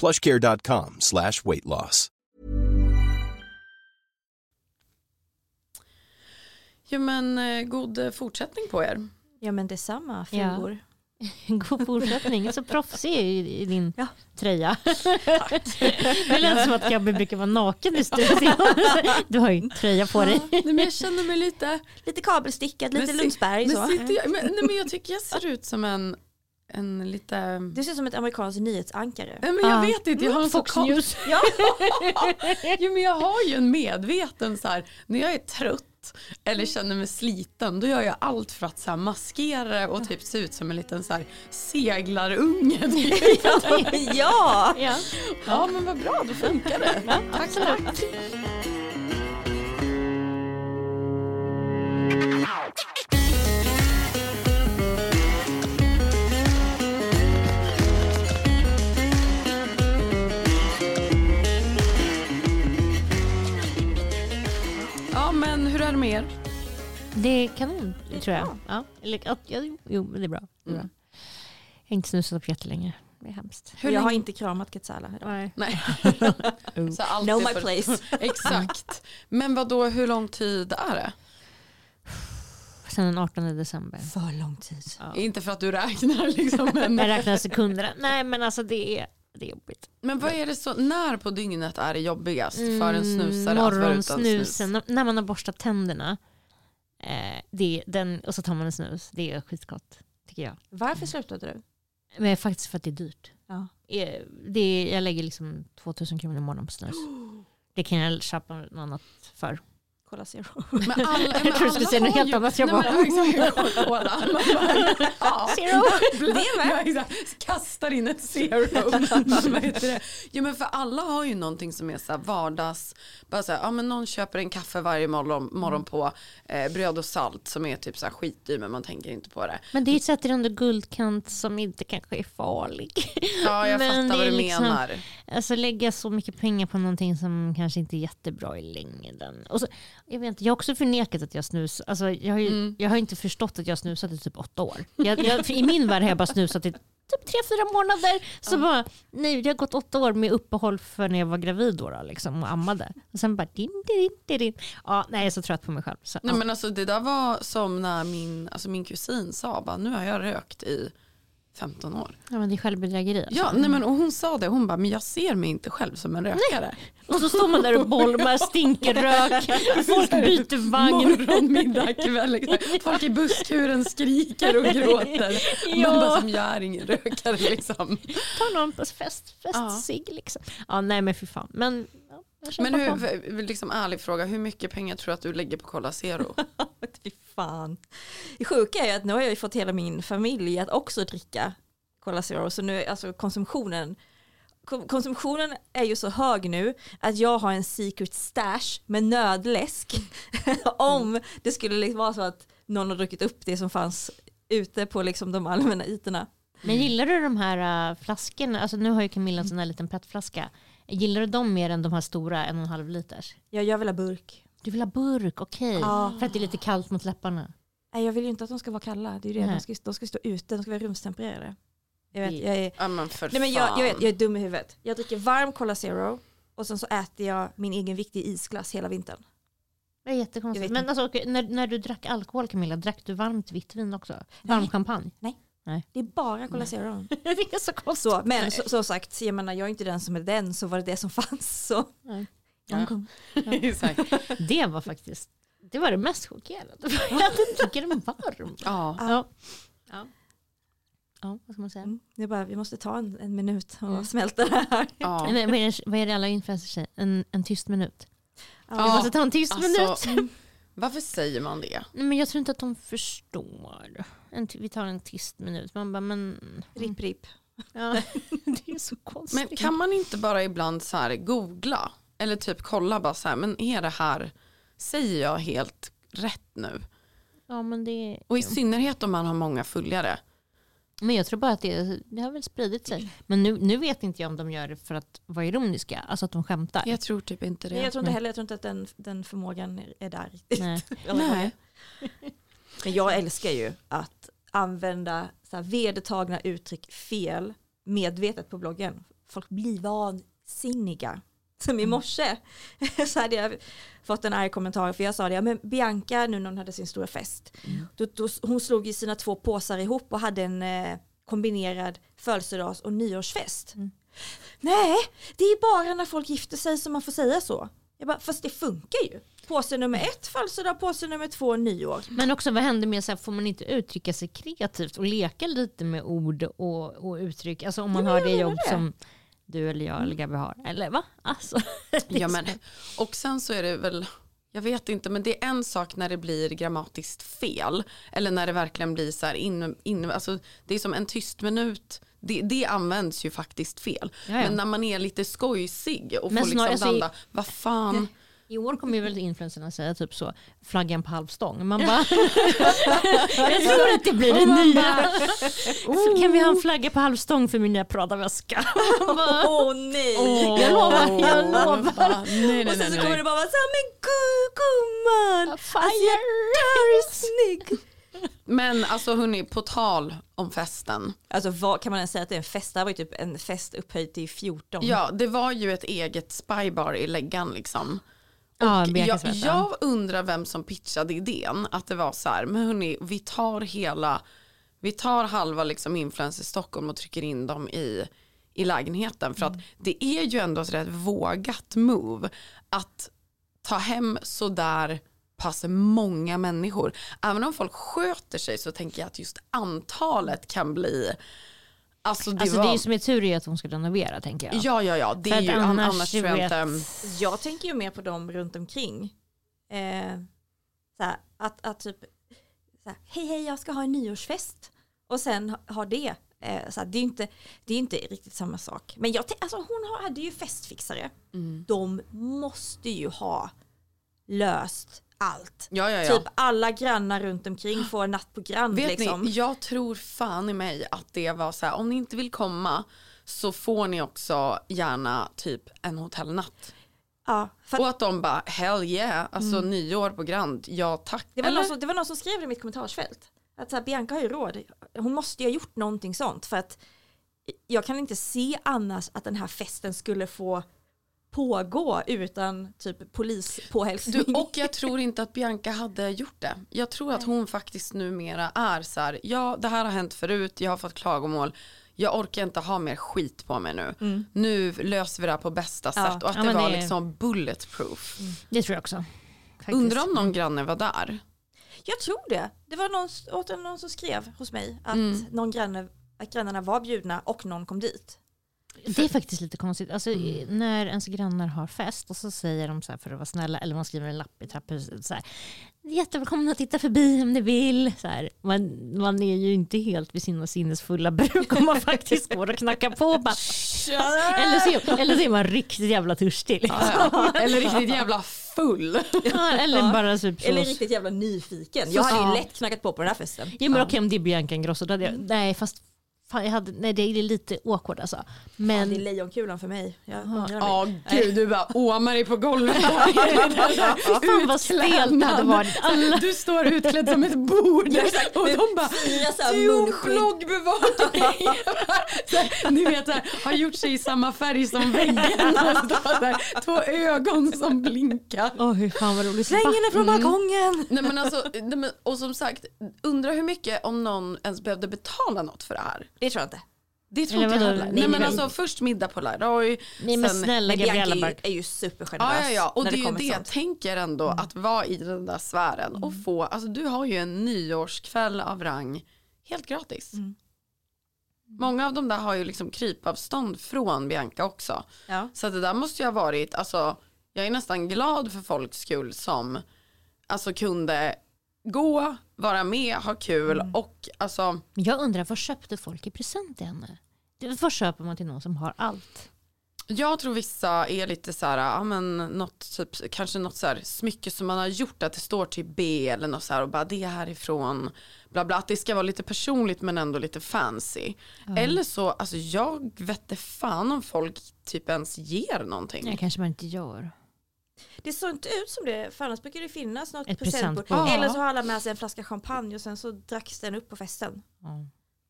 plushcare.com slash weight loss. Jo men eh, god eh, fortsättning på er. Ja men detsamma Ja. frugor. God fortsättning. Så proffsig är ju i din Ja. tröja. det lät som att Gabby brukar vara naken i studion. Du har ju en tröja på dig. Nej, men jag känner mig lite... Lite kabelstickat, lite Men Lundsberg Men, så. sitter jag, men, nej, men jag tycker jag ser ut som en, en lite... Du ser som ett amerikanskt nyhetsankare. Nej, men jag Ja. vet inte, jag har en Fox kon- News. Ja. jo, men jag har ju en medveten så här, när jag är trött eller känner mig sliten då gör jag allt för att så här, maskera och typ se ut som en liten så här, seglarunge. ja. Ja. ja men vad bra, då funkar det. tack, tack. Med er? Det är kanon tror jag. Ja. Eller, ja, ja, jo, men det är bra. Det är bra. Jag har inte snusat på jättelänge. Det är hemskt. Hur jag har inte kramat Quetzala. idag. Nej. Nej. Så allt Know my place. Exakt. Men vad då hur lång tid är det? Sen den 18 december. För lång tid. Ja. Inte för att du räknar liksom. Men, Jag räknar sekunderna. Nej men alltså det är, det är jobbigt. men vad är det så, när på dygnet är det jobbigast för en snusare att vara utan snus? Morgonsnusen, när- man har borstat tänderna. Eh, det, den, och så tar man en snus. Det är skitgott tycker jag. Varför slutade du? Men faktiskt för att det är dyrt. Ja. Eh, Det är, jag lägger liksom 2000 kronor i månaden på snus. Det kan jag köpa något annat för. Cola Zero. Men alla, men Jag tror du skulle säga något helt ju- annat. Jag bara, ja. Zero. Det med. Kastar in ett zero. Vad heter det? Jo, men för alla har ju någonting som är så här vardags. Bara så här, ja, men någon köper en kaffe varje morgon, morgon på eh, bröd och salt som är typ så här skitdyr men man tänker inte på det. Men det sätter under guldkant som inte kanske är farlig. Ja jag Men fattar det vad är du liksom- menar. Alltså lägga så mycket pengar på någonting som kanske inte är jättebra i längden. Och så, jag, vet inte, jag har också förnekat att jag snus. Alltså, jag, har ju, Mm. jag har inte förstått att jag snusat i typ åtta år. Jag, jag, I min värld har jag bara snusat i typ tre, fyra månader. Så bara, nej det har gått åtta år med uppehåll för när jag var gravid då, då liksom, och ammade. Och sen bara din, din, din, din. Ja, nej jag är så trött på mig själv. Så, Nej ja. men alltså det där var som när min, alltså min kusin sa bara nu har jag rökt i 15 år. ja, men det är självbedrägeri. Alltså. Ja, nej men och hon sa det, hon bara men jag ser mig inte själv som en rökare. Och så står man där och bolmar, stinker rök, folk byter vagn. Morgon, middag, kväll. Liksom. Folk i busskuren skriker och gråter. Ja. Man bara som jag är ingen rökare liksom. Ta någon på fest, Ja. festsig liksom. Ja, nej men fy fan. Men, ja, Men hur, liksom ärlig fråga, hur mycket pengar tror du att du lägger på Cola Zero? Fy fan. Det sjuka är ju att nu har jag ju fått hela min familj att också dricka Cola Zero. Så nu alltså konsumtionen kon- Konsumtionen är ju så hög nu att jag har en secret stash med nödläsk. Om det skulle liksom vara så att någon har druckit upp det som fanns ute på liksom de allmänna ytorna. Men gillar du de här uh, flaskorna? Alltså nu har ju Camilla en sån här liten petflaska. Gillar du dem mer än de här stora en och en halv liters? Jag, jag vill ha burk. Du vill ha burk, okej. Ja. För att det är lite kallt mot läpparna. Nej, jag vill ju inte att de ska vara kalla. Det är ju det. Nej. De ska, de ska stå ute, de ska vara rumstempererade. Jag vet, jag är, Ja men för Nej men jag, jag, jag är dum i huvudet. Jag dricker varm Cola Zero och sen så äter jag min egen viktiga isglass hela vintern. Det är jättekonstigt. Men alltså, när, när du drack alkohol Camilla, drack du varmt vitt vin också? Varm Nej. champagne? Nej. Nej. Det är bara Cola Zero. det är så konstigt. Så, men så, så sagt, jag menar jag är inte den som är den, så var det det som fanns. Så. Ja. Exakt. Det var faktiskt det var det mest chockerande. Jag tycker den varm. Ja. Ja. Ja. ja, vad ska man säga? Mm. Är bara, vi måste ta en, en minut och Mm. smälta det här. Ja. Men Vad, är det, vad är det alla influencers säger? En, en tyst minut. Ja. Vi måste ta en tyst Alltså, minut. Varför säger man det? Nej, men jag tror inte att de förstår. En, vi tar en tyst minut. Man bara, men... Ripp, ripp. Ja, det är så konstigt. Men kan man inte bara ibland så här googla eller typ kolla bara så här, men är det här, säger jag helt rätt nu? Ja, men, det, Och i synnerhet om man har många följare. Men jag tror bara att det, det har väl spridit sig. Men nu, nu vet inte jag om de gör det för att vara ironiska. Alltså att de skämtar. Jag tror typ inte det. Nej, jag tror inte heller, jag tror inte att den, den förmågan är- är där riktigt. Nej. Nej. Men jag älskar ju att använda så här vedertagna uttryck fel medvetet på bloggen. Folk blir vansinniga. Som i morse så hade jag fått en arg kommentar för jag sa det, ja, men Bianca nu när hon hade sin stora fest, då, då, hon slog ju sina två påsar ihop och hade en eh, kombinerad födelsedags och nyårsfest. Nej, det är bara när folk gifter sig som man får säga så. Jag bara, fast det funkar ju. Påse nummer ett födelsedag, påse nummer två nyår. Men också vad händer med så här, får man inte uttrycka sig kreativt och leka lite med ord och, och uttryck? Alltså om man Ja, har det jobb det. som du eller jag eller Gabby har. Eller va? Alltså, Ja, men, och sen så är det väl, jag vet inte, men det är en sak när det blir grammatiskt fel. Eller när det verkligen blir så här, in, in, alltså, det är som en tyst minut. Det, det används ju faktiskt fel. Ja, ja. Men när man är lite skojsig och Men får liksom snarare blanda, vad fan. I år kommer ju väl influencerna säga typ så, flaggan på halvstång. Man bara, jag tror att det blir det nya. Kan vi ha en flagga på halvstång för min nya Prada-väska? Åh nej! Jag lovar, jag lovar. Nej, nej, och sen så kommer det bara vara så här, men gu- gumman! Alltså jag är snygg! Men alltså hörni, på tal om festen. Alltså vad kan man ens säga att det är en fest? Det här var ju typ en fest upphöjd till 14. Ja, det var ju ett eget spybar i läggan liksom. Ja, jag, jag undrar vem som pitchade idén att det var så här, men hörni, vi tar hela, vi tar halva liksom influencer Stockholm och trycker in dem i, i lägenheten. För att det är ju ändå ett rätt vågat move att ta hem så där pass många människor. Även om folk sköter sig så tänker jag att just antalet kan bli, alltså det Alltså var, det är ju som är tur är att hon ska renovera tänker jag. ja ja ja, det För är ju annars, annars, tror jag vet- inte, Jag tänker ju mer på dem runt omkring. Eh, så här, att, att typ, så här, hej hej jag ska ha en nyårsfest. Och sen ha- ha det. Eh, så här, det, är inte, det är inte riktigt samma sak. Men jag alltså, hon har, hade ju festfixare. Mm. De måste ju ha löst allt. ja ja ja. Typ alla grannar runt omkring får en natt på Grand Vet liksom. ni, jag tror fan i mig att det var så här, om ni inte vill komma så får ni också gärna typ en hotellnatt. Ja, för Och att de bara, hell yeah, alltså nyår på Grand, ja tack. Det var, Eller? någon som, det var någon som skrev det i mitt kommentarsfält. Att så här, Bianca har ju råd. Hon måste ju ha gjort någonting sånt. För att jag kan inte se annars att den här festen skulle få pågå utan typ polispåhälsning. Du, och jag tror inte att Bianca hade gjort det. Jag tror att hon faktiskt numera är så här, ja det här har hänt förut, jag har fått klagomål, jag orkar inte ha mer skit på mig nu. Nu löser vi det här på bästa Ja. sätt och att Ja, det var det- liksom bulletproof. Det tror jag också. Faktiskt. Undrar om någon granne var där. Jag tror det. Det var någon, någon som skrev hos mig att Mm. någon granne, att grannarna var bjudna och någon kom dit. Det är faktiskt lite konstigt. Alltså, Mm. När ens grannar har fest och så säger de så här för att vara snälla, eller man skriver en lapp i trapphuset. Så här, Jättevälkomna att titta förbi om ni vill. Så här, man, man är ju inte helt vid sina sinnesfulla bruk om man faktiskt går och knackar på. Och bara, eller, så, eller så är man riktigt jävla törstig. Liksom. Ja, ja. Eller riktigt jävla full. Ja, eller Ja. bara typ så. Eller riktigt jävla nyfiken. Jag hade Ja. ju lätt knackat på på den här festen. Ja men okej om det är Bianca Ingrosso då hade jag, nej fast fan, jag hade, nej det är lite awkward alltså. Men det är lejonkulan för mig. Jag. Ja gud du bara åmar dig på golvet. fan vad stelt det hade varit. Alla, Du står utklädd som ett bord och de bara du bloggbevakning. Ni vet här, har gjort sig i samma färg som väggen och står så här, två ögon som blinkar. åh hur fan vad roligt. Släng henne från balkongen! Nej men alltså, nej, men, och som sagt, undra hur mycket om någon ens behövde betala något för det här. Det tror jag inte. Det tror inte jag heller. Nej, Nej men nej. alltså först middag på Laroy. Nej men sen- snälla Men Gabriella är ju, Bark. är ju supergenerös Ja, ja, ja. Och när det är ju det jag tänker ändå, att vara i den där sfären och få, alltså du har ju en nyårskväll av rang helt gratis. Mm. Många av de där har ju liksom krypavstånd från Bianca också. Ja. Så det där måste ju ha varit, alltså jag är nästan glad för folks skull som alltså kunde gå, vara med, ha kul och alltså jag undrar vad köpte folk i present till henne? Vad köper man till någon som har allt? Jag tror vissa är lite så här, ja men något typ, kanske något så här smycke som man har gjort att det står typ B eller något så här och bara det är härifrån, bla bla, att det ska vara lite personligt men ändå lite fancy. Eller så, alltså jag vette fan om folk typ ens ger någonting. Det kanske man inte gör. Det såg inte ut som det, för annars brukar det finnas något Ett presentbord. presentbord. Eller Ja. så har alla med sig en flaska champagne och sen så dracks den upp på festen. Ja.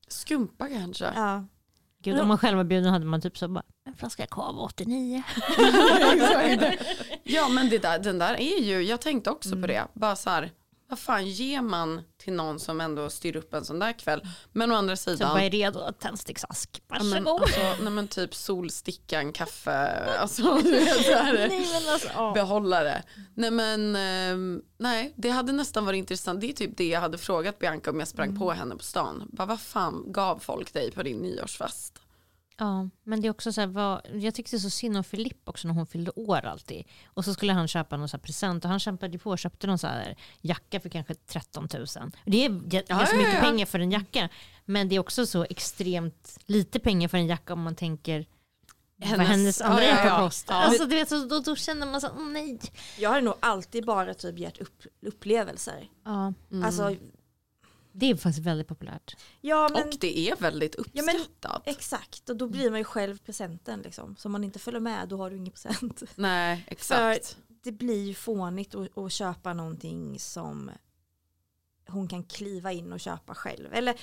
Skumpa kanske. Ja. Gud, om man själv var bjuden hade man typ så bara en flaska Cava 89. ja men det där, den där är ju, jag tänkte också på det, bara så här, vad fan ger man till någon som ändå styr upp en sån där kväll? Men å andra sidan, vad är redo? Tändsticksask. Ja, men, Varsågod. alltså, nej, men typ solstickan, kaffe, alltså du vet så här, Nej, men alltså, behållare. Nej men ehm, nej, det hade nästan varit intressant. Det är typ det jag hade frågat Bianca om jag sprang på henne på stan. Bara, vad fan gav folk dig på din nyårsfest? Ja, men det är också så här, vad, jag tyckte så synd om Filip också när hon fyllde år alltid. Och så skulle han köpa någon så present och han kämpade på och köpte någon så här jacka för kanske 13 000. Det är ganska ja, mycket ja. pengar för en jacka. Men det är också så extremt lite pengar för en jacka om man tänker hennes, vad hennes andra ja, ja, jacka ja. kostar. Alltså, du vet, så, då, då känner man så åh nej. Jag har nog alltid bara typ gett upp, upplevelser. Ja, Alltså, det är faktiskt väldigt populärt. ja men Och det är väldigt Ja, men- uppskattat. exakt. Och då blir man ju själv presenten liksom. Så om man inte följer med då har du ingen present. nej, exakt. det blir ju fånigt att, att köpa någonting som hon kan kliva in och köpa själv. Eller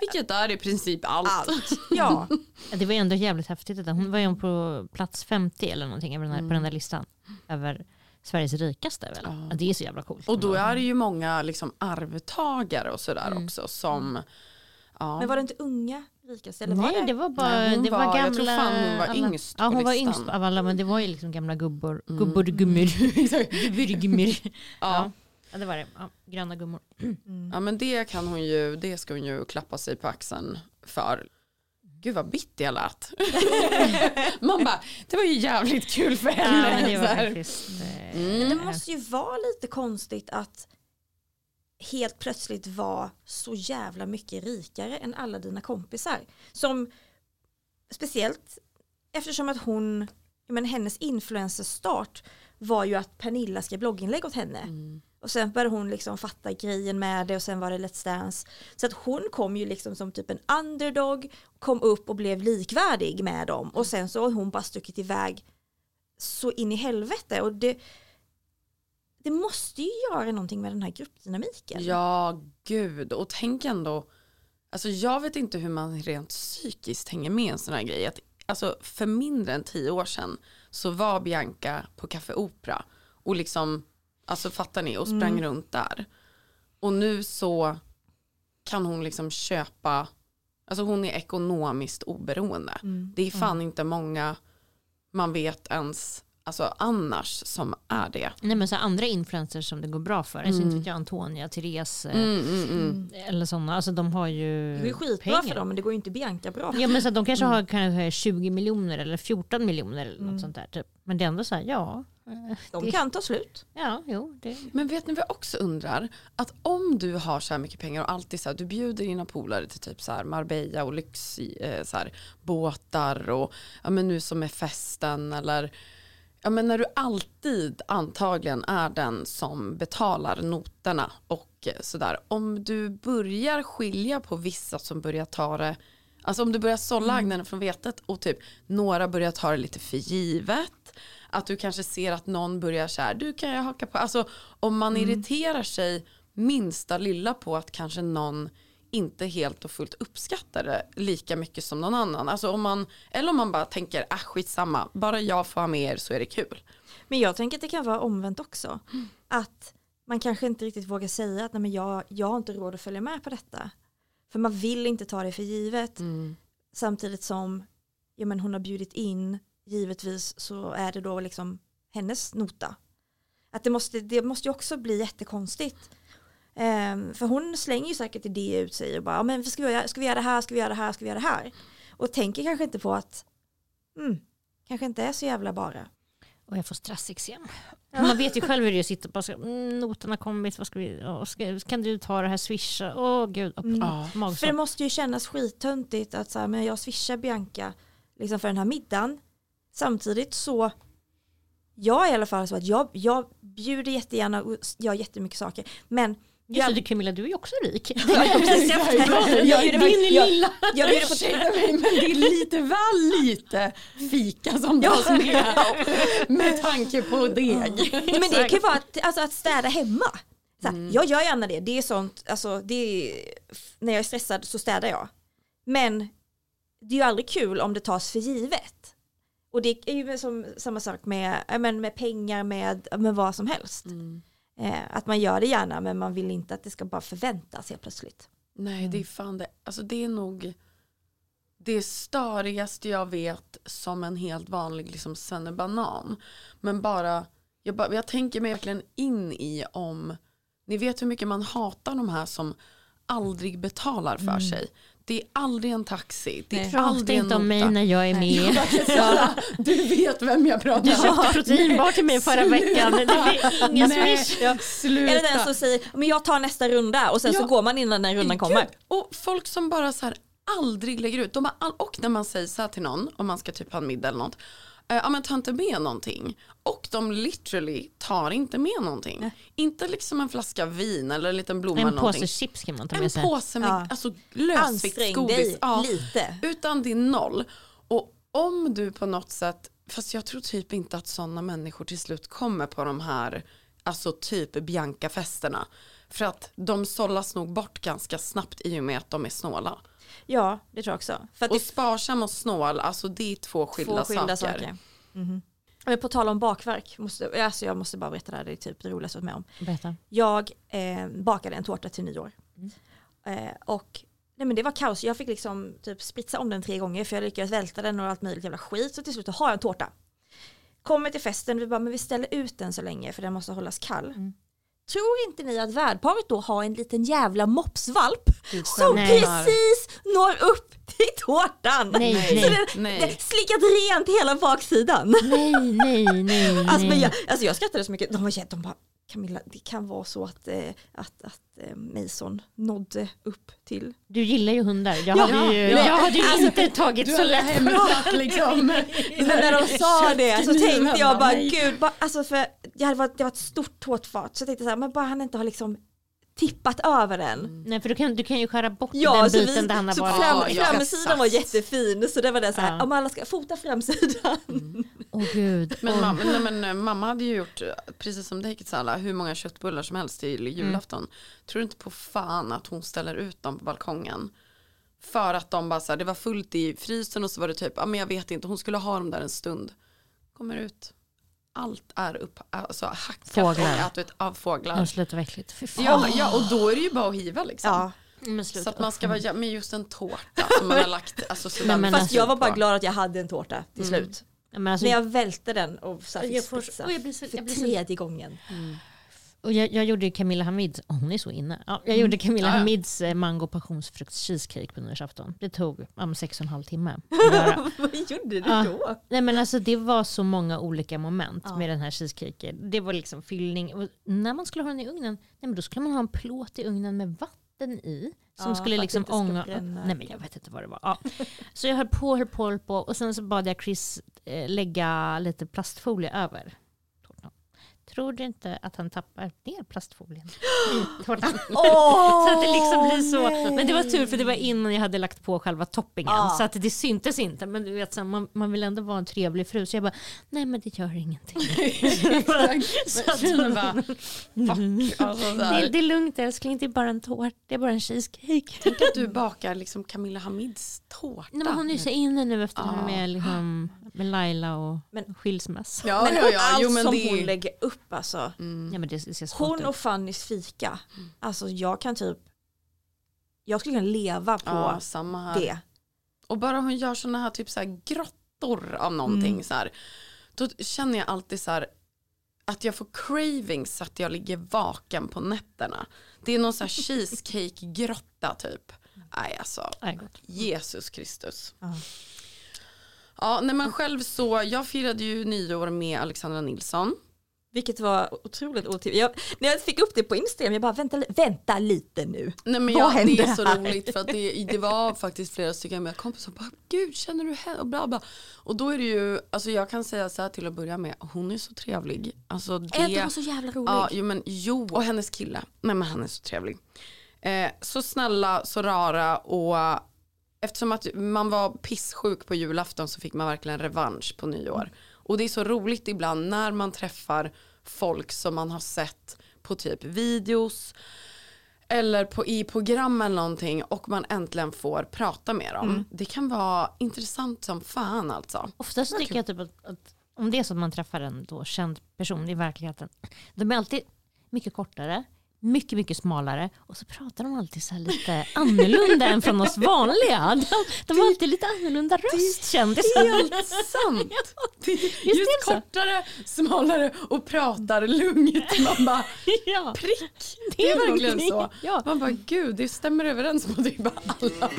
Vilket är i princip allt. allt. Ja, Det var ändå jävligt häftigt. Hon var ju på plats 50 eller någonting över den här, på den där listan. Över Sveriges rikaste väl? Ja. Ja, det är så jävla coolt. Och då är det ju många liksom arvtagare och sådär Mm. också som ja. men var det inte unga rikaste? Eller var Nej det? det var bara Nej, hon det var, var- gamla. jag tror fan hon var alla, yngst Ja på hon var listan. yngst av alla men det var ju liksom gamla gubbor. Mm. Gubbor gummor. Gubbor gummor. ja. Ja. ja det var det. Ja, gröna gummor. ja men det kan hon ju, det ska hon ju klappa sig på axeln för. Gud vad bitter jag lät. Man bara, det var ju jävligt kul för Ja, henne. men det faktiskt. eh, Mm. Det måste ju vara lite konstigt att helt plötsligt vara så jävla mycket rikare än alla dina kompisar. Som speciellt eftersom att hon, men hennes influencerstart var ju att Pernilla skrev blogginlägg åt henne. Mm. Och sen började hon liksom fatta grejen med det och sen var det Let's Dance. Så att hon kom ju liksom som typ en underdog, kom upp och blev likvärdig med dem och sen så har hon bara stuckit iväg så in i helvete och det det måste ju göra någonting med den här gruppdynamiken. Ja, gud. Och tänk ändå, alltså jag vet inte hur man rent psykiskt hänger med i en sån här grej. Att, alltså för mindre än tio år sedan så var Bianca på Café Opera och liksom, alltså fattar ni, och sprang runt där. Och nu så kan hon liksom köpa, alltså hon är ekonomiskt oberoende. Mm. Det är fan inte många man vet ens, alltså annars som är det. Nej men så andra influencers som det går bra för. Alltså inte vet jag Antonia, Therese eh, Mm, mm, mm. eller sådana. Alltså de har ju Det går ju skitbra pengar. för dem men det går ju inte Bianca bra. Ja men så de kanske har kanske 20 miljoner eller 14 miljoner eller något Mm. sånt där. Typ. Men det är ändå så här, ja. eh, De det- kan ta slut. Ja, jo. Det, Men vet ni vad jag också undrar? Att om du har så här mycket pengar och alltid så här, du bjuder dina polare till typ så här Marbella och lyx, eh, så här, båtar och ja men nu som är festen eller ja men när du alltid antagligen är den som betalar noterna och sådär. Om du börjar skilja på vissa som börjar ta det Alltså om du börjar sålla Mm. agnarna från vetet och typ några börjar ta det lite för givet. Att du kanske ser att någon börjar så här, du kan jag haka på. Alltså om man Mm. irriterar sig minsta lilla på att kanske någon inte helt och fullt uppskattar det lika mycket som någon annan. Alltså om man, eller om man bara tänker, ah skitsamma, bara jag får ha med er så är det kul. Men jag tänker att det kan vara omvänt också. Att man kanske inte riktigt vågar säga att Nej, men jag, jag har inte råd att följa med på detta. För man vill inte ta det för givet. Samtidigt som ja, men hon har bjudit in, givetvis så är det då liksom hennes nota. Att det måste, det måste ju också bli jättekonstigt. Ehm, för hon slänger ju säkert idéer ut sig och bara, "Ja, men ska vi, göra, ska vi göra det här, ska vi göra det här, ska vi göra det här? Och tänker kanske inte på att, mm, kanske inte är så jävla bara. Och jag får stressexem. Man vet ju själv hur det är att sitta på så, mm, noten har kommit, vad ska vi, åh, ska, kan du ta det här swisha? Åh gud, upp, Mm. Ja. För det måste ju kännas skittöntigt att så här, men jag swishar Bianca liksom för den här middagen. Samtidigt så, jag är i alla fall så att jag, jag bjuder jättegärna och gör jättemycket saker. Men Just det, jag, du Camilla, du är ju också rik. Jag på- Din lilla. jag bjuder på mig men det är lite väl lite fika som tas med. Med tanke på deg. Men det kan ju vara att, alltså, att städa hemma. Här, Jag gör gärna det, det är sånt, alltså, det är, när jag är stressad så städar jag. Men det är ju aldrig kul om det tas för givet. Och det är ju som, samma sak med, ja, med pengar, med, med vad som helst. Eh, att man gör det gärna men man vill inte att det ska bara förväntas helt plötsligt. Nej det är fan det, alltså det är nog det störigaste jag vet som en helt vanlig liksom banan. Men bara jag, bara, jag tänker mig verkligen in i om, ni vet hur mycket man hatar de här som aldrig betalar för sig. Det är aldrig en taxi, det är Mm. Prata aldrig en inte om mig när jag är med. Ja, du vet vem jag pratar Du om. köpte proteinbar till mig förra veckan. Det blir inga Nej, swish. sluta. Eller den som säger, men jag tar nästa runda och sen så Ja. går man innan den rundan kommer. Och folk som bara så här aldrig lägger ut. De har all, och när man säger så här till någon, om man ska typ ha en middag eller något. Eh, Ja men ta inte med någonting. Och de literally tar inte med någonting. Inte liksom en flaska vin eller en liten blomma En eller någonting. påse chips kan man ta med En sig. påse med Ja. alltså, lösvikt godis. Ja, lite. utan det är noll. Och om du på något sätt, fast jag tror typ inte att sådana människor till slut kommer på de här, alltså typ Bianca-festerna. För att de sållas nog bort ganska snabbt i och med att de är snåla. Ja, det tror jag också. För att Och det sparsam och snål, alltså det är två skilda, två skilda saker. saker. Mhm. Men på tal om bakverk, måste, alltså jag måste bara berätta det här, det är typ det roligaste jag varit med om. Berätta. Jag eh, bakade en tårta till nyår. Eh, och nej men det var kaos, jag fick liksom typ spritsa om den tre gånger för jag lyckades välta den och allt möjligt jävla skit. Så till slut har jag en tårta. Kommer till festen, vi bara, men vi ställer ut den så länge för den måste hållas kall. Tror inte ni att värdparet då har en liten jävla mopsvalp som Nej. precis når upp till tårtan? Nej, Så nej. den, Nej. den slickat rent hela baksidan. Nej, nej, nej. Alltså, men nej. jag, alltså jag skrattade så mycket, de var de bara Camilla, det kan vara så att, eh, att, att eh, Mason nådde upp till Du gillar ju hundar. Jag Ja, hade ju, ja. jag hade ju Alltså, inte tagit så lätt på liksom. Men när de sa det så tänkte jag bara nej. gud, bara, alltså för jag hade varit, det var ett stort tårtfat så jag tänkte så här, men bara han inte har liksom tippat över den. Nej för du kan, du kan ju skära bort Ja, den så, biten vi, där han har så varit. fram, Ja, framsidan var jättefin så det var det så här, Ja. om alla ska fota framsidan. Åh gud. Men, Åh. mamma, nej, men eh, mamma hade ju gjort, eh, precis som dig Kitsala, hur många köttbullar som helst till julafton. Tror du inte på fan att hon ställer ut dem på balkongen? För att de bara så här, det var fullt i frysen och så var det typ, ja men jag vet inte, hon skulle ha dem där en stund. Kommer ut, allt är upp, alltså hackat Fåglar. och ätit av fåglar. Men sluta äckligt. Ja, ja, och då är det ju bara att hiva liksom. Ja. Men Så att man ska vara, ja, men just en tårta som man har lagt, alltså Nej, men mycket Fast jag var bara glad att jag hade en tårta till Mm. slut. Ja, men alltså, När jag välte den och så här Jag får- Oj, jag blir så- för jag blir så- tredje gången. Och jag, jag gjorde Camilla Hamid, oh, hon är så inne. Ja, jag gjorde Camilla ja. Hamids eh, mango passionsfrukts cheesecake på nyårsafton. Det tog um, sex och en halv timme. Vad gjorde du Ja. då? Nej men alltså det var så många olika moment Ja. med den här cheesecaken. Det var liksom fyllning. Och när man skulle ha den i ugnen, nej men då skulle man ha en plåt i ugnen med vatten i. Som Ja, skulle liksom ånga. Nej men jag vet inte vad det var. Ja. Så jag höll på, höll på, höll på. Och sen så bad jag Chris eh, lägga lite plastfolie över. Tror du inte att han tappar ner plastfolien i tårtan? Åh, så att det liksom blir så. nej. Men det var tur för det var innan jag hade lagt på själva toppingen Ja. så att det syntes inte. Men du vet, så man, man vill ändå vara en trevlig fru så jag bara, nej men det gör ingenting. Så att- Men bara, fuck. Alltså, så det, är lugnt älskling, det är bara en tårt, det är bara en cheesecake. Tänk att du bakar liksom Camilla Hamids tårta. Nej, men hon är ju så inne nu efter det här Ja. med, liksom, med Laila och Men- skilsmässa. Ja, Men ja, ja. allt Jo, men som det... hon lägger upp alltså. Ja, men det, det Hon och. Fannys fika. Alltså jag kan typ, jag skulle kunna leva på Ja, samma här. det. Och bara hon gör såna här typ så här grottor av någonting Mm. så här. Då känner jag alltid så här att jag får cravings så att jag ligger vaken på nätterna. Det är någon så här cheesecake-grotta typ. Nej alltså, Nej. Jesus Kristus. Ja. Ja, nej men själv så, jag firade ju nyår med Alexandra Nilsson. Vilket var otroligt. Jag, när jag fick upp det på Instagram, jag bara vänta, vänta lite nu. Nej men Vad jag, det hände är så här? roligt för att det, det var faktiskt flera stycken av mina kompisar som bara gud känner du henne och bla bla. Och då är det ju, alltså jag kan säga så här till att börja med, hon är så trevlig. Alltså det, Är inte hon så jävla rolig? ja, jo, men, jo, och hennes kille, nej men han är så trevlig. Eh, så snälla, så rara och eftersom att man var pissjuk på julafton så fick man verkligen revansch på nyår. Och det är så roligt ibland när man träffar folk som man har sett på typ videos eller på, i program eller någonting och man äntligen får prata med dem. Det kan vara intressant som fan alltså. Ofta så tycker jag typ att, att om det är så att man träffar en då känd person i verkligheten, de är alltid mycket kortare, mycket, mycket smalare och så pratar de alltid så här lite annorlunda än från oss vanliga. De, de har alltid lite annorlunda röst kändisar. Helt sant. Det är Visst just är det så? kortare, smalare och pratar lugnt. Man bara Ja, prick. Det är verkligen så. Ja. Man bara gud det stämmer överens på typ alla.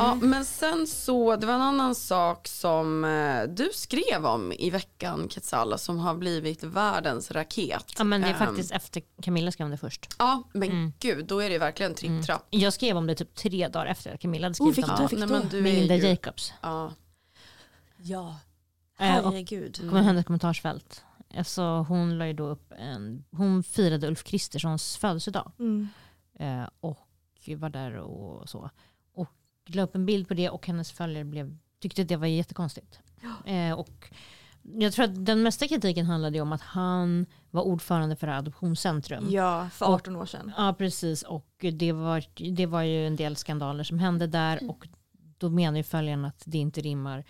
Ja, men sen så, det var en annan sak som eh, du skrev om i veckan Quetzala som har blivit världens raket. ja men det är Ehm, faktiskt efter Camilla skrev om det först. Ja, men Mm. gud, då är det verkligen tripp trapp. Jag skrev om det typ tre dagar efter att Camilla hade Oh, skrivit fick om det. fick nej, du? men du Med är Linda ju, Jacobs. ja. Ja, Eh, och herregud. kommer hennes kommentarsfält. Alltså, hon la ju då upp en, hon firade Ulf Kristerssons födelsedag. Mm. eh, och var där och så. Och la upp en bild på det och hennes följare blev, tyckte att det var jättekonstigt. Eh, och jag tror att den mesta kritiken handlade om att han var ordförande för Adoptionscentrum. Ja, för Och- 18 år sedan. Ja precis och det var, det var ju en del skandaler som hände där och då menar ju följarna att det inte rimmar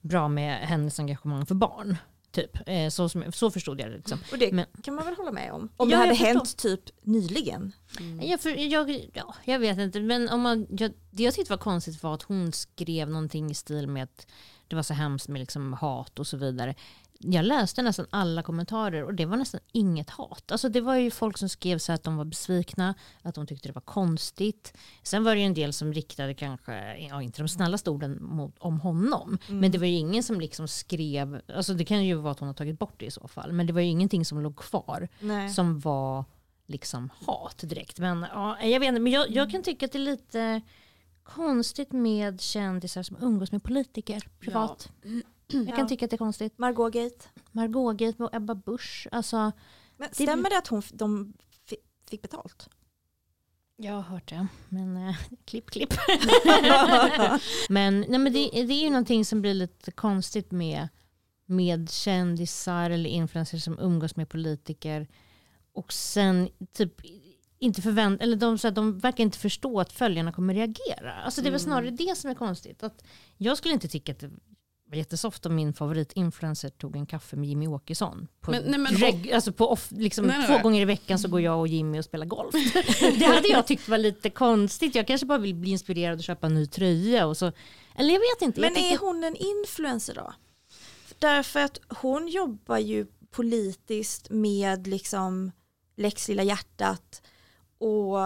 bra med hennes engagemang för barn. Typ. Eh, så, så förstod jag det. Liksom. Och det Men- kan man väl hålla med om. Om Ja, det hade hänt typ nyligen. Jag, för, jag, ja, jag vet inte, men om man, jag, det jag tyckte var konstigt var att hon skrev någonting i stil med att det var så hemskt med liksom hat och så vidare. Jag läste nästan alla kommentarer och det var nästan inget hat. Alltså det var ju folk som skrev så att de var besvikna, att de tyckte det var konstigt. Sen var det ju en del som riktade kanske, ja inte de snällaste orden mot, om honom. Men det var ju ingen som liksom skrev, alltså det kan ju vara att hon har tagit bort det i så fall. Men det var ju ingenting som låg kvar Nej. som var liksom hat direkt. Men ja, jag vet inte, men jag, jag kan tycka att det är lite konstigt med kändisar som umgås med politiker privat. Jag kan Ja. tycka att det är konstigt. Margot Gate. Margot Gate och Ebba Busch, alltså Men stämmer det att hon, de fi- fick betalt? jag har hört det, men eh, klipp klipp. men nej, men det, det är ju någonting som blir lite konstigt med, med kändisar eller influencers som umgås med politiker och sen typ inte förvänt eller de, så här, de verkar inte förstå att följarna kommer reagera. Alltså det är väl snarare det som är konstigt. Att jag skulle inte tycka att det var jättesoft om min favoritinfluencer tog en kaffe med Jimmy Åkesson. På Men- nej, men- reg, alltså på off, liksom, Nej, nej, två gånger i veckan så går jag och Jimmy och spelar golf. det hade jag tyckt var lite konstigt. Jag kanske bara vill bli inspirerad och köpa en ny tröja. Och så. Eller jag vet inte. Men är hon en influencer då? Därför att hon jobbar ju politiskt med liksom Lex Lilla Hjärtat och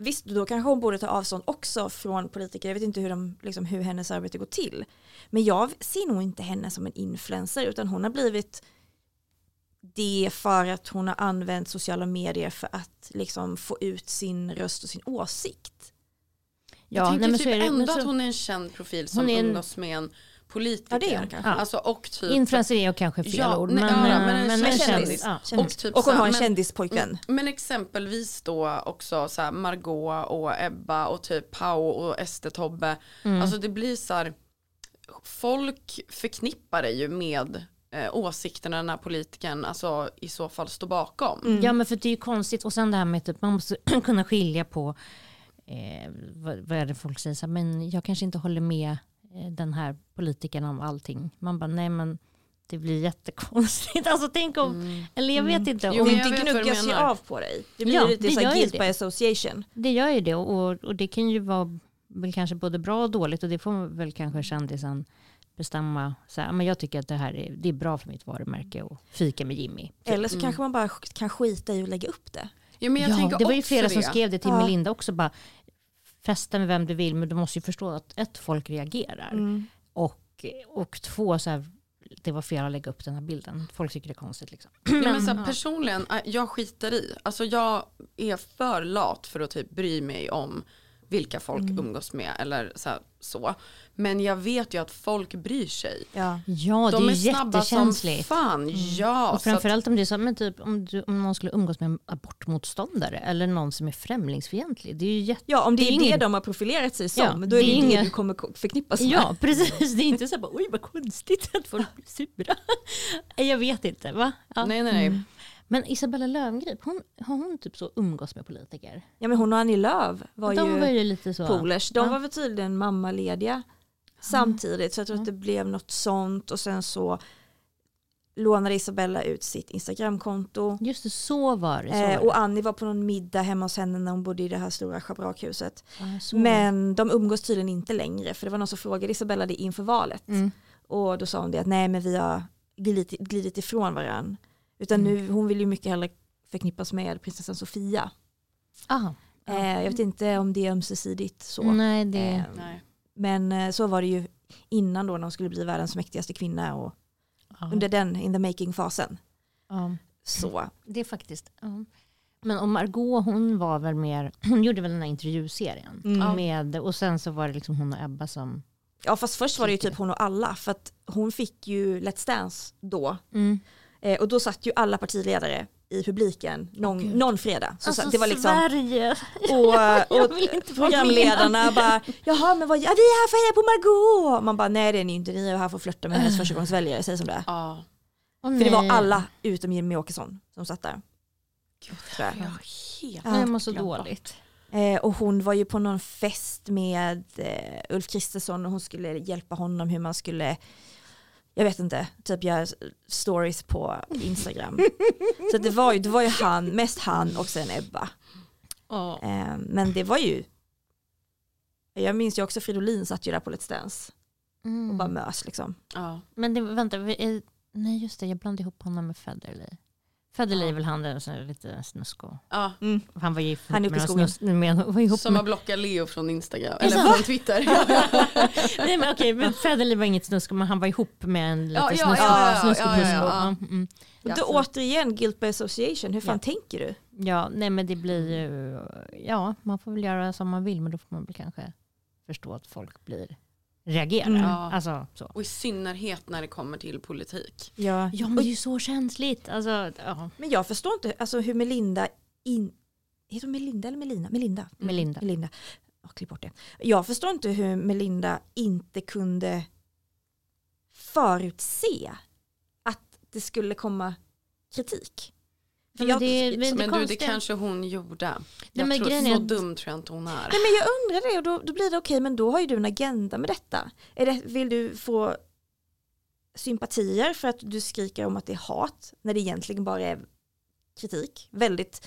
visst då kanske hon borde ta avstånd också från politiker. Jag vet inte hur, de, liksom, hur hennes arbete går till. Men jag ser nog inte henne som en influencer utan hon har blivit det för att hon har använt sociala medier för att liksom få ut sin röst och sin åsikt. jag tänker nej, men typ så är det- men ändå så- att hon är en känd profil som Hon är en- umgås med en politiker. Ja, det är kanske. Ja. Alltså, och typ, Influencer är kanske fel Ja, ord. Men, ja, eh, men en men, kändis. en kändis. Kändis. typ och hon har en men- kändispojkvän. Mm, Men exempelvis då också så här Margot och Ebba och typ Pau och SD-Tobbe. Mm. Alltså det blir så här, folk förknippar det ju med eh, åsikterna den här politikern alltså i så fall står bakom. Mm. Ja men för det är ju konstigt och sen det här med typ man måste kunna skilja på eh, vad, vad är det folk säger så här, men jag kanske inte håller med den här politikern om allting. Man bara nej men det blir jättekonstigt. Alltså tänk om, eller jag vet inte. Jo, om, det gnuggas ju av på dig. Det blir Ja, lite det så här guilt by association. Det gör ju det och, och det kan ju vara väl kanske både bra och dåligt och det får väl kanske kändisen bestämma. Så här, men jag tycker att det här är, det är bra för mitt varumärke och fika med Jimmy. Eller så kanske man bara kan skita i att lägga upp det. Ja, men jag ja, det var ju flera det. som skrev det till Ja. Melinda också. Bara, festa med vem du vill men du måste ju förstå att ett, folk reagerar. Mm. Och, och två, så här, det var fel att lägga upp den här bilden. Folk tycker det är konstigt. Liksom. Ja, men så här, ja. personligen, äh, jag skiter i. Alltså jag är för lat för att typ bry mig om vilka folk Mm. umgås med eller så, här, så. Men jag vet ju att folk bryr sig. Ja. Ja, det De är är snabba som jättekänsligt. fan. Ja, Och så att, framförallt om det är så, men typ, om, du, om någon skulle umgås med en abortmotståndare eller någon som är främlingsfientlig. Det är ju jätte... ja, om det, Det är är det ingen- de har profilerat sig som, Ja, då är det det är ju det du kommer ko- förknippas med. Ja, precis. Det är inte så här, bara, oj vad konstigt att folk blir sura. Jag vet inte, va? Ja. nej nej nej. Men Isabella Löwengrip, hon, har hon typ så umgås med politiker? Ja men hon och Annie Lööf var De ju var ju lite så... polers. De Ja. var väl tydligen mammalediga samtidigt. Så jag tror att det blev något sånt och sen så lånade Isabella ut sitt Instagramkonto. Just det, så var det. Så Eh, var det. och Annie var på någon middag hemma hos henne när hon bodde i det här stora schabrakhuset. Ja. Men de umgås tydligen inte längre för det var någon som frågade Isabella det inför valet. Mm. Och då sa hon det att nej men vi har glidit, glidit ifrån varandra. Utan Mm. nu, hon vill ju mycket hellre förknippas med prinsessan Sofia. Aha. Eh, jag vet inte om det är ömsesidigt så. Nej, det... Eh, nej. Men eh, så var det ju innan då när hon skulle bli världens mäktigaste kvinna och ja. under den in the making fasen. Ja. Så. Det är faktiskt... Ja. Men om Margot, hon var väl mer... Hon gjorde väl den här intervjuserien. Mm. Med, och sen så var det liksom hon och Ebba som... Ja fast först var det ju typ hon och alla för att hon fick ju Let's Dance då. Mm. Eh, och då satt ju alla partiledare i publiken någon, Gud. någon fredag. Så Alltså det var liksom, Sverige! och, och programledarna bara, jaha men vad, ja, vi är här för att heja på Margot. Man bara, nej det är ni inte, ni är här för att flörta med hennes förstagångsväljare, säg som det. Ja. Åh, För det var alla utom Jimmy Åkesson som satt där. Gud, jag. jag har helt Ja. Jag mår så dåligt. Eh, och hon var ju på någon fest med eh, Ulf Kristersson och hon skulle hjälpa honom hur man skulle, jag vet inte, typ göra stories på Instagram. så det var, ju, det var ju han, mest han och sen Ebba. Eh, men det var ju, jag minns ju också Fridolin satt ju där på Let's Dance och bara Mm. mös liksom. Ja. Men det, vänta, vi är, nej just det, jag blandade ihop honom med Federley. Ja. är väl han är lite snusk och, Ja. han var ju ihop Han är i med någon snus- med, var ihop Som har blockat Leo från Instagram, eller det från Twitter. nej men okej, men Federley var inget snusk men han var ihop med en lite Ja, ja, snusk, ja, ja, snusk och ja, ja, mm. Ja, då så- återigen guilt by association, hur fan Ja. tänker du? Ja, nej men det blir ju, ja man får väl göra som man vill men då får man väl kanske förstå att folk blir, reagerar. Mm. Alltså, så. Och i synnerhet när det kommer till politik. Ja. Ja men det är ju så känsligt. Alltså, ja. Men jag förstår inte alltså, hur Melinda in... Heter hon Melinda eller Melina? Melinda. Melinda. Melinda. Oh, klipp bort det. Jag förstår inte hur Melinda inte kunde förutse att det skulle komma kritik. Men jag, det- men- Men du, det kanske hon gjorde. Jag men tror, så att- dum tror jag inte hon är. nej, men jag undrar det och då, då blir det okej men då har ju du en agenda med detta. Är det, vill du få sympatier för att du skriker om att det är hat när det egentligen bara är kritik? Väldigt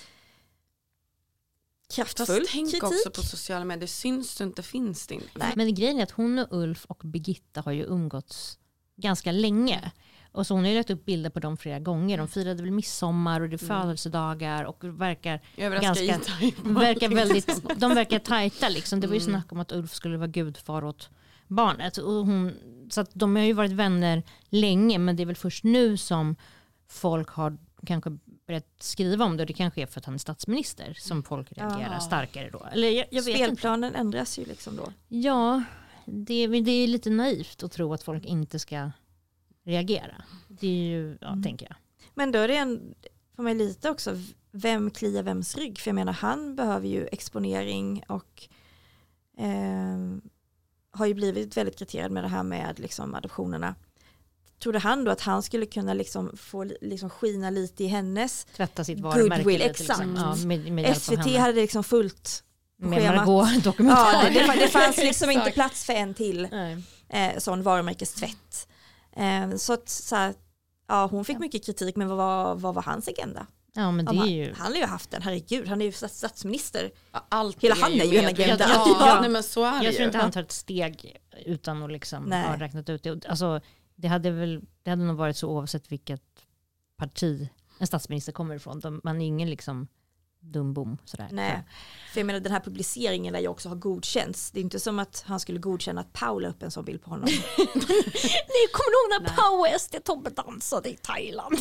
kraftfull Fast tänk kritik. också på sociala medier, syns du inte finns det inte. Nej. Men grejen är att hon och Ulf och Birgitta har ju umgåtts ganska länge. Och så hon har ju lagt upp bilder på dem flera gånger. De firade väl midsommar och det är födelsedagar och verkar, Överraskar Ganska- verkar väldigt, de verkar tajta liksom. Det var ju Mm. snack om att Ulf skulle vara gudfar åt barnet. Och hon, så att de har ju varit vänner länge men det är väl först nu som folk har kanske börjat skriva om det. Det kanske är för att han är statsminister som folk reagerar Ja. starkare då. Eller jag, jag vet inte. Spelplanen ändras ju liksom då. Ja, det, det är lite naivt att tro att folk inte ska reagera. Det är ju, ja, Mm. tänker jag. Men då är det en, för mig lite också, vem kliar vems rygg? För jag menar han behöver ju exponering och eh, har ju blivit väldigt kriterad med det här med liksom adoptionerna. Trodde han då att han skulle kunna liksom få li- liksom skina lite i hennes? Tvätta sitt Goodwill, varumärke. lite, exakt. Liksom. Ja, med, med SVT hade liksom fullt. Med. Margot dokumentär. Ja, det, det, fann- det fanns liksom inte plats för en till eh, sån varumärkestvätt. Eh, så att så här, ja, hon fick mycket kritik men vad var, vad var hans agenda? Ja men det är han, ju... han har ju haft den, herregud, han är ju stats- statsminister. Allt Hela han är ju en agenda. Ja, Ja. nej, men så är det Jag tror inte han tar ett steg utan att liksom Nej. ha räknat ut det. Alltså, det, hade väl, det hade nog varit så oavsett vilket parti en statsminister kommer ifrån. De, man är ingen liksom dumbom sådär. Nej, för jag menar den här publiceringen där jag också har godkänts. Det är inte som att han skulle godkänna att Paul la upp en sån bild på honom. Ni kommer ihåg när Pau SD Tobbe dansade i Thailand?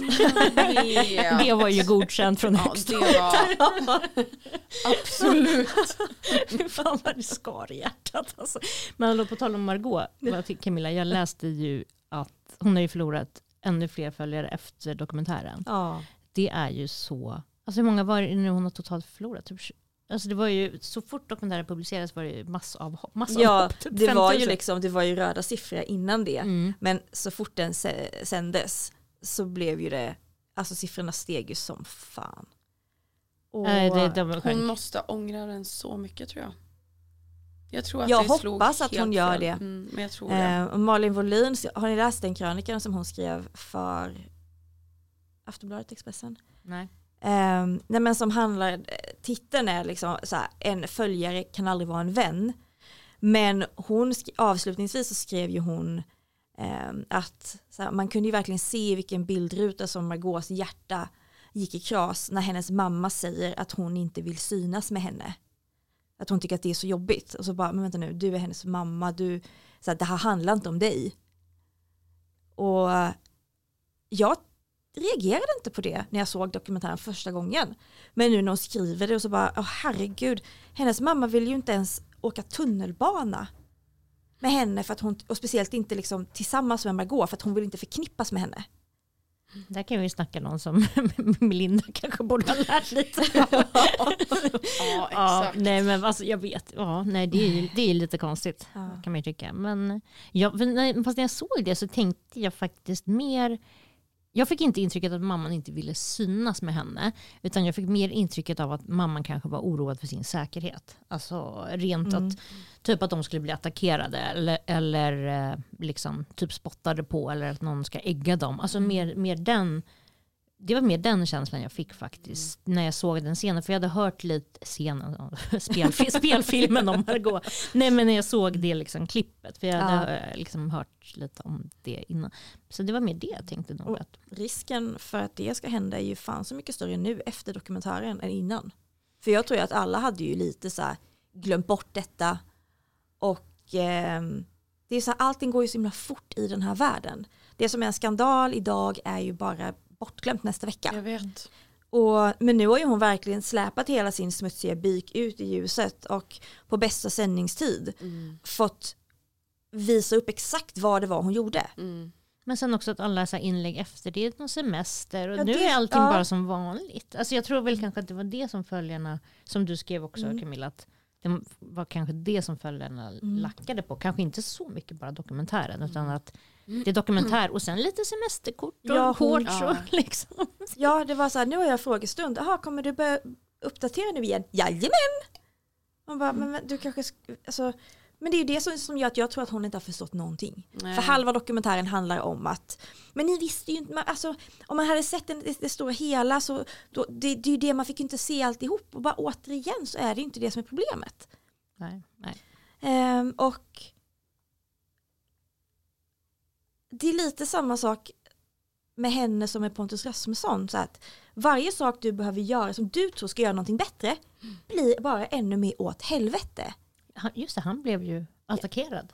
Det, Det var ju godkänt från ja, högst det var absolut. Fy Fan vad det skar i hjärtat alltså. Men på tal om Margot, Camilla, jag läste ju att hon har ju förlorat ännu fler följare efter dokumentären. Ja. Det är ju så, alltså hur många var det nu hon har totalt förlorat? Typ, alltså det var ju, så fort dokumentären publicerades var det ju massavhopp. massavhopp Ja, typ det var ju 5000. liksom, det var ju röda siffror innan det. Mm. Men så fort den sändes så blev ju det, alltså siffrorna steg ju som fan. Och Nej, det, de Hon måste ångra den så mycket tror jag. Jag tror att Jag hoppas att hon gör fel. det. Mm, men jag tror det. eh, och Malin Wohlin, har ni läst den krönikan som hon skrev för Aftonbladet Expressen? Nej. Eh, nej men som handlar, titeln är liksom så här, en följare kan aldrig vara en vän. Men hon, sk- avslutningsvis så skrev ju hon eh, att så här, man kunde ju verkligen se vilken bildruta som Margaux hjärta gick i kras när hennes mamma säger att hon inte vill synas med henne. Att hon tycker att det är så jobbigt. Och så bara, men vänta nu, du är hennes mamma, du, så här, det här handlar inte om dig. Och jag reagerade inte på det när jag såg dokumentären första gången. Men nu när hon skriver det och så bara, åh herregud, hennes mamma vill ju inte ens åka tunnelbana med henne för att hon, och speciellt inte liksom tillsammans med Margot för att hon vill inte förknippas med henne. Där kan vi snacka någon som Melinda kanske borde ha lärt lite. Ja, Ja, exakt. nej men alltså jag vet, ja, nej, det, är, ju- det är lite konstigt Ja. kan man ju tycka. Men jag, fast när jag såg det så tänkte jag faktiskt mer, jag fick inte intrycket att mamman inte ville synas med henne, utan jag fick mer intrycket av att mamman kanske var oroad för sin säkerhet. Alltså rent Mm. att, typ att de skulle bli attackerade eller, eller eh, liksom typ spottade på eller att någon ska ägga dem. Alltså mer, mer den, det var mer den känslan jag fick faktiskt när jag såg den scenen. För jag hade hört lite scenen, spelfil, spelfilmen om Margot. Nej men när jag såg det liksom klippet. För jag hade eh, liksom hört lite om det innan. Så det var mer det jag tänkte nog. Att, Risken för att det ska hända är ju fan så mycket större nu efter dokumentären än innan. För jag tror ju att alla hade ju lite så här glömt bort detta och ehm, det är så här, allting går ju så himla fort i den här världen. Det som är en skandal idag är ju bara bortglömt nästa vecka. Jag vet. Och, men nu har ju hon verkligen släpat hela sin smutsiga byk ut i ljuset och på bästa sändningstid Mm. fått visa upp exakt vad det var hon gjorde. Mm. men sen också att alla så inlägg efter det är någon semester och Ja, nu det- är allting ja. bara som vanligt. Alltså jag tror väl kanske att det var det som följarna, som du skrev också Mm. Camilla, att det var kanske det som följarna Mm. lackade på. Kanske inte så mycket bara dokumentären utan Mm. att det är dokumentär och sen lite semesterkort och Ja, shorts ja. och liksom. Ja, det var så här, nu har jag frågestund. Jaha, kommer du börja uppdatera nu igen? Jajamän! Man bara, men, men du kanske, sk- alltså, men det är ju det som, som gör att jag tror att hon inte har förstått någonting. Nej. För halva dokumentären handlar om att, men ni visste ju inte, alltså, om man hade sett den, det, det stora hela så, då, det, det är ju det, man fick inte se alltihop. Och bara återigen så är det ju inte det som är problemet. Nej, nej. Ehm, och det är lite samma sak med henne som med Pontus Rasmusson. Så att varje sak du behöver göra som du tror ska göra någonting bättre blir bara ännu mer åt helvete. Han- Just det, han blev ju attackerad.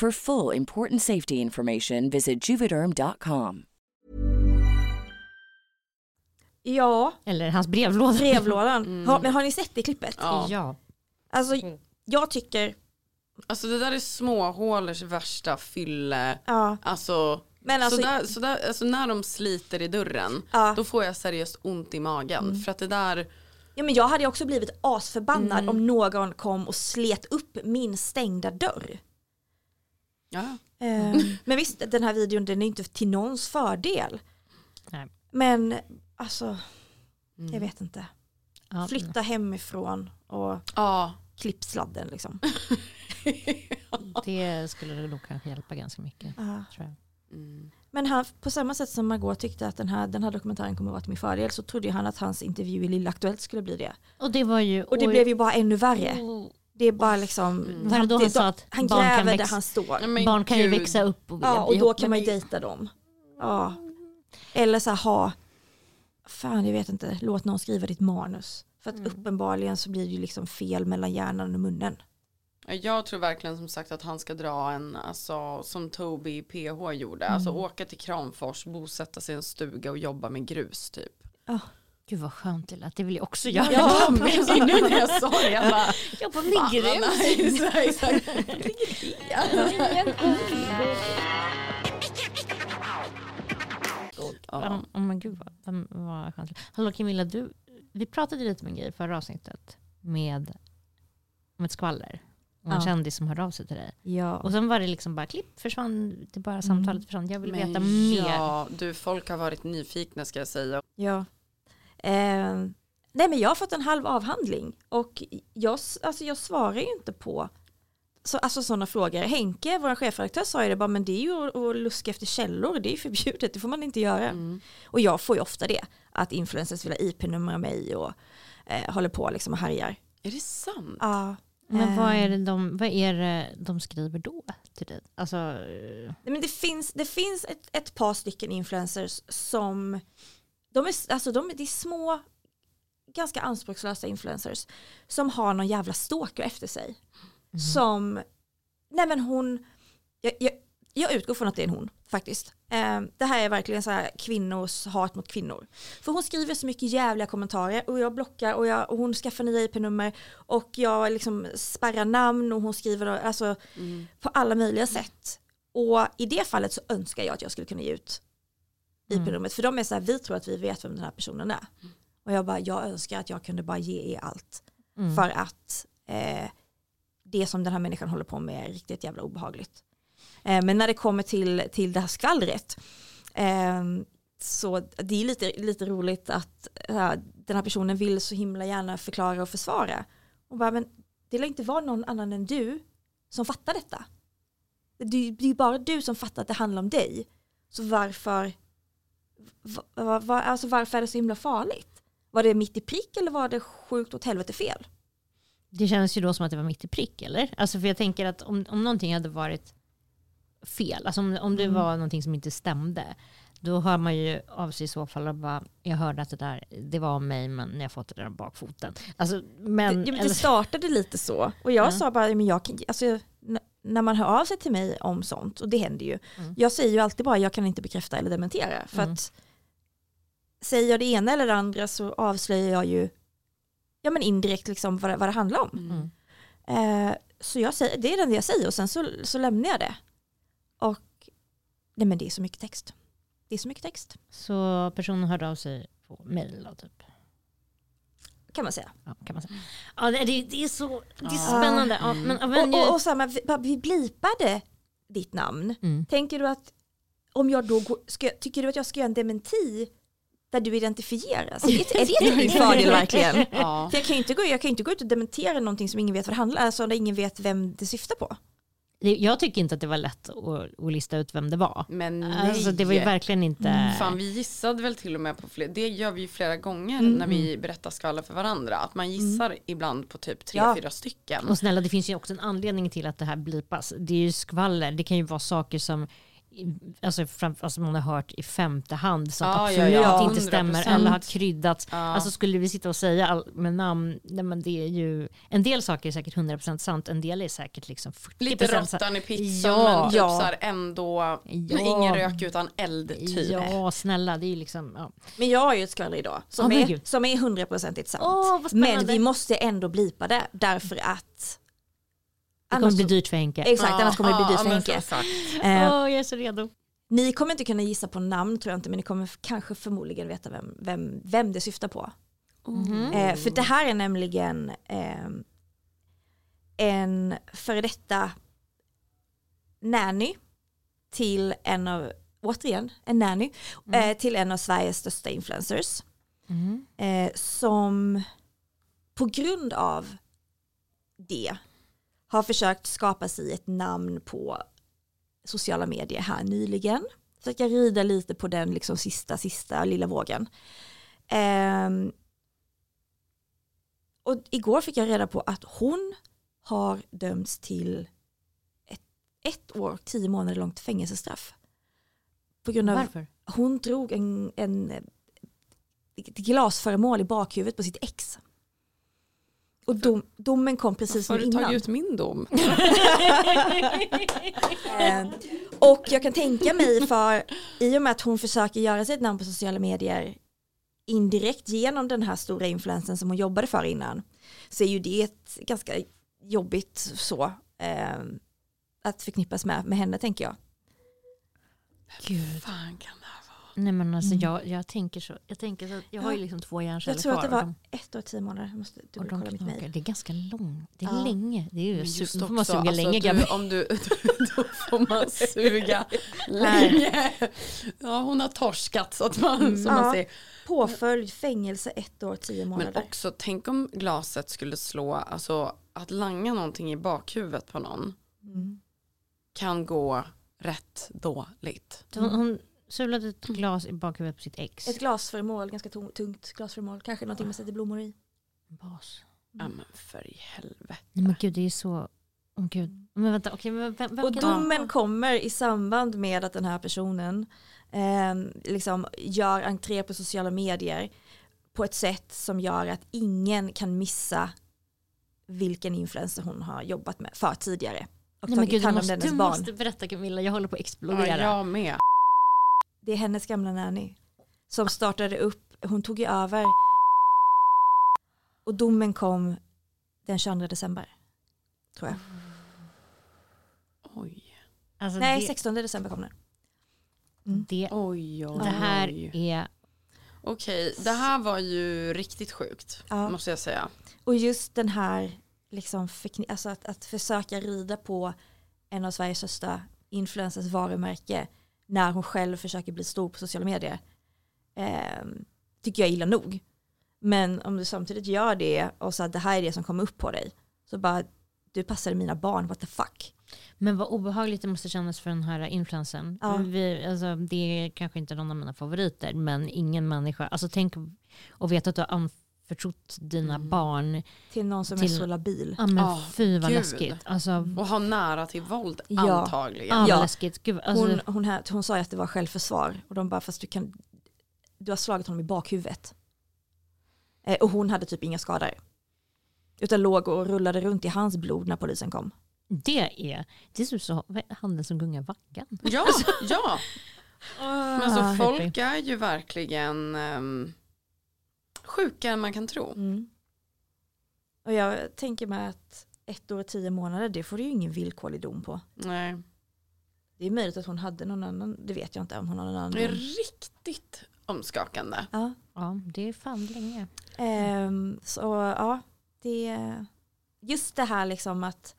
For full important safety information, visit juvederm.com. Ja, Eller hans brevlåda. brevlådan. Har, men har ni sett det klippet? Ja. Ja. Alltså, jag tycker, Alltså det där är småhålers värsta fylle. ja, Alltså, Men alltså- så där, så där, alltså när de sliter i dörren Ja. då får jag seriöst ont i magen. För att det där, ja men jag hade också blivit asförbannad om någon kom och slet upp min stängda dörr. Ja. Eh, Men visst, den här videon den är inte till någons fördel. Nej. Men alltså, jag vet inte. Ja. Flytta hemifrån och ja. klipp sladden liksom. Det skulle nog kanske hjälpa ganska mycket. Ja. Tror jag. Mm. Men han, på samma sätt som Margot tyckte att den här, den här dokumentären kommer att vara till min fördel så trodde han att hans intervju i Lilla Aktuellt skulle bli det. Och det var ju... Och det blev ju bara ännu värre. Oh, Det är bara liksom, det då han det- sa att han barn kan gräver där växa- han står. Men barn kan ju gud. växa upp och vilja Ja, och då kan man ju dejta dem. Ja. Eller så här ha, fan jag vet inte, låt någon skriva ditt manus. För att Mm. uppenbarligen så blir det ju liksom fel mellan hjärnan och munnen. Ja, Jag tror verkligen som sagt att han ska dra en, alltså, som Toby PH gjorde, alltså åka till Kramfors, bosätta sig i en stuga och jobba med grus typ. Gud vad skönt det lät, det vill jag också göra. Ja, men nu när jag sa det, jag bara, med grus. vad nice. Ja. Oh, men gud vad, vad, skönt. Hallå Camilla, du, vi pratade lite med en grej i förra avsnittet med om ett skvaller. Och en Ja. kändis som hörde av sig till dig. Ja. Och sen var det liksom bara klipp, försvann, det bara samtalet försvann. Jag vill veta Men mer. Ja, du folk har varit nyfikna ska jag säga. Ja. Eh, nej men jag har fått en halv avhandling och jag, alltså jag svarar ju inte på så, alltså sådana frågor. Henke, vår chefredaktör sa ju det bara, men det är ju att, att luska efter källor, det är ju förbjudet, det får man inte göra. Mm. Och jag får ju ofta det, att influencers vill ha IP-nummer av mig och eh, håller på liksom och härjar. Är det sant? Ja. Men vad är, det de, vad är det de skriver då till dig? Alltså, eh, Nej, men det finns, det finns ett, ett par stycken influencers som, de är, alltså de, det är små, ganska anspråkslösa influencers som har någon jävla stalker efter sig. Som, nej men hon, jag, jag, jag utgår från att det är en hon faktiskt. Eh, det här är verkligen så här kvinnors hat mot kvinnor. För hon skriver så mycket jävliga kommentarer och jag blockar och, jag, och hon skaffar nya IP-nummer och jag liksom spärrar namn och hon skriver alltså, på alla möjliga sätt. Och i det fallet så önskar jag att jag skulle kunna ge ut IP-numret. För de är så här, vi tror att vi vet vem den här personen är. Och jag bara, jag önskar att jag kunde bara ge er allt. mm. För att eh, det som den här människan håller på med är riktigt jävla obehagligt. Eh, men när det kommer till, till det här skvallret eh, så det är lite, lite roligt att eh, den här personen vill så himla gärna förklara och försvara. Och bara, men det lär inte vara någon annan än du som fattar detta. Det, är bara du som fattar att det handlar om dig. Så varför, va, va, alltså varför är det så himla farligt? Var det mitt i prick eller var det sjukt åt helvete fel? Det känns ju då som att det var mitt i prick, eller? Alltså för jag tänker att om, om någonting hade varit fel, alltså om, om det Mm. var någonting som inte stämde, då hör man ju av sig i så fall och bara, jag hörde att det där, det var om mig men jag fått det där bakfoten. Alltså, men, det, det startade lite så. Och jag Ja. sa bara, men jag kan, alltså, när man hör av sig till mig om sånt, och det händer ju, Mm. jag säger ju alltid bara, jag kan inte bekräfta eller dementera. För Mm. att säger jag det ena eller det andra så avslöjar jag ju ja, men indirekt liksom vad, vad det handlar om. Mm. Eh, så jag säger, det är det jag säger och sen så, så lämnar jag det. Och nej men det är så mycket text. Det är så mycket text Så personen hörde av sig på mail då, typ. Kan man säga. Ja, kan man säga. Ja, det, det är så det är så Ja. spännande. Ja, men, men, och, och, och samma, vi, vi blipade ditt namn. mm. Tänker du att om jag då går, ska, tycker du att jag ska göra en dementi där du identifieras? Är det, min fördel verkligen? Ja. För jag kan ju inte gå, jag kan ju inte gå ut och dementera någonting som ingen vet vad det handlar om, alltså där ingen vet vem det syftar på. Jag tycker inte att det var lätt att, att lista ut vem det var. Men nej. Alltså, det var ju verkligen inte... Fan vi gissade väl till och med på fler, det gör vi ju flera gånger Mm. när vi berättar skvaller för varandra. Att man gissar ibland på typ tre, Ja. fyra stycken. Och snälla, det finns ju också en anledning till att det här blipas. Det är ju skvaller. Det kan ju vara saker som alltså, fram, alltså man har hört i femte hand som Ja, ja, absolut ja, inte stämmer 100%. eller har kryddats. Ja. Alltså skulle vi sitta och säga all, med namn, nej, men det är ju, en del saker är säkert 100% sant, en del är säkert liksom 40% Lite råttan i pizzan Ja. men typ Ja. här ändå Ja. ingen rök utan eld typ. Ja, snälla, det är ju liksom, ja. Men jag har ju ett skvaller idag som, men är, som är hundraprocentigt sant. Åh, vad men vi måste ändå blipa det därför att Det kommer bli dyrt för Henke. Exakt, annars kommer det bli dyrt för Henke. Eh, jag är så redo. ni kommer inte kunna gissa på namn tror jag inte, men ni kommer kanske förmodligen veta vem, vem, vem det syftar på. Mhm. Eh, för det här är nämligen eh, en före detta nanny till en av, återigen, en nanny, eh, till en av Sveriges största influencers. Mm. eh, som på grund av det har försökt skapa sig ett namn på sociala medier här nyligen. Så jag rida lite på den liksom sista, sista lilla vågen. Ehm, och igår fick jag reda på att hon har dömts till ett, ett år, tio månader långt fängelsestraff. På grund av Varför? hon drog en, en glasföremål i bakhuvudet på sitt ex. Och dom, domen kom precis Varför som har du innan. tagit ut min dom? Eh, och jag kan tänka mig för i och med att hon försöker göra sig ett namn på sociala medier indirekt genom den här stora influensen som hon jobbade för innan så är ju det ett ganska jobbigt så eh, att förknippas med, med henne tänker jag. Gud. Fan kan? Nej men alltså Mm. jag, jag tänker så, jag tänker så, jag har ju liksom två hjärnceller Jag tror att det kvar. var ett år tio månader, jag måste och de dubbelkolla mitt mejl. Det är ganska långt, det är Ja. länge. Det är ju Men just super, också, man suga alltså, länge du, om du, då får man suga länge. Ja hon har torskat så att man, som man Ja. säger. Påföljd fängelse ett år tio Men månader. också tänk om glaset skulle slå, alltså att langa någonting i bakhuvudet på någon Mm. kan gå rätt dåligt. Hon, hon sulade ett glas i bakhuvudet på sitt ex. Ett glasföremål, ganska tung- tungt glasföremål, kanske någonting man sätter blommor i. Bas. Ja men för i helvete. Nej men gud det är så, åh gud. Men vänta, okej men vem, vem Och kan domen kommer i samband med att den här personen eh, liksom gör entré på sociala medier på ett sätt som gör att ingen kan missa vilken influencer hon har jobbat med för tidigare. Och Nej men tagit gud du hand om måste, dennes du barn. måste berätta Camilla, jag håller på att Ja, explodera. jag med. Det är hennes gamla nanny som startade upp, hon tog ju över och domen kom den 22 december. Tror jag. Oj. Alltså, Nej, det, 16 december kom den. det, Oj, oj, det här oj. är, Okej, det här var ju riktigt sjukt. Ja. Måste jag säga. Och just den här, liksom förkni- alltså att, att försöka rida på en av Sveriges största influencers varumärke när hon själv försöker bli stor på sociala medier eh, tycker jag illa nog. Men om du samtidigt gör det och så att det här är det som kommer upp på dig så bara du passade mina barn, what the fuck. men vad obehagligt det måste kännas för den här influensen. Ja. Vi, alltså, det är kanske inte någon av mina favoriter men ingen människa, alltså tänk och veta att du har förtrott dina Mm. barn. Till någon som Till- är så labil. Ja men Ah, fy vad gud. läskigt. Alltså, Och ha nära till våld Ja. antagligen. ja, Ja. läskigt. Gud, alltså, Hon, hon, här, hon sa ju att det var självförsvar och de bara fast du kan du har slagit honom i bakhuvudet. Eh, och hon hade typ inga skador. Utan låg och rullade runt i hans blod när polisen kom. det är, det är typ så, handen som gungar vaggan. Ja, ja. Men alltså folk är ju verkligen um, sjukare än man kan tro. Mm. Och jag tänker mig att ett år och tio månader, det får du ju ingen villkorlig dom på. Nej. Det är möjligt att hon hade någon annan, det vet jag inte om hon har någon annan. Det är riktigt omskakande. Ja. Ja, det är fan länge. Ehm, så ja, det, just det här liksom att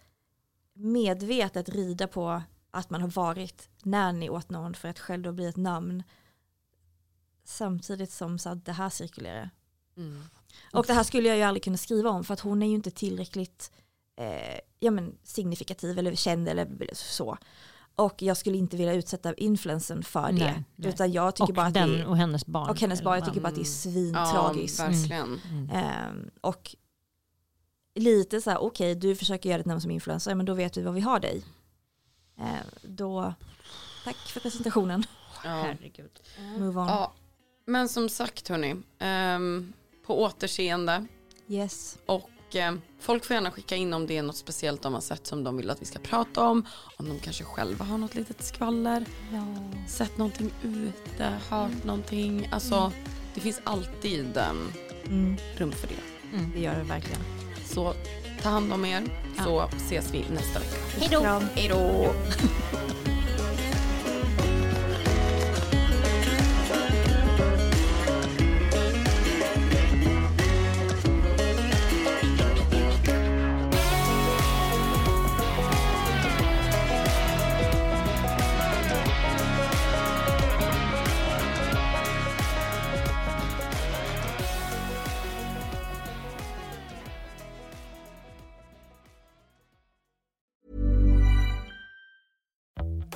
medvetet rida på att man har varit nanny åt någon för att själv då bli ett namn. Samtidigt som så att det här cirkulerar. Mm. Och det här skulle jag ju aldrig kunna skriva om för att hon är ju inte tillräckligt eh, ja, men signifikativ eller känd eller så. Och jag skulle inte vilja utsätta influensen för det. Nej, nej. Utan jag tycker Och bara att den det är, och hennes barn. och hennes barn, jag tycker Mm. bara att det är Ja, svintragiskt. verkligen. Mm. Ehm, och lite så här, okej du försöker göra ditt namn som influencer, men då vet vi vad vi har dig. Ehm, då, tack för presentationen. Ja. Herregud. Move on. ja. Men som sagt hörni, ehm, på återseende Yes. och ehm, folk får gärna skicka in om det är något speciellt de har sett som de vill att vi ska prata om. Om de kanske själva har något litet skvaller, Ja. sett någonting ute, hört någonting. Alltså det finns alltid ehm, Mm, rum för det. det gör det verkligen. Så ta hand om er så ses vi nästa vecka. Hej då. Hej då!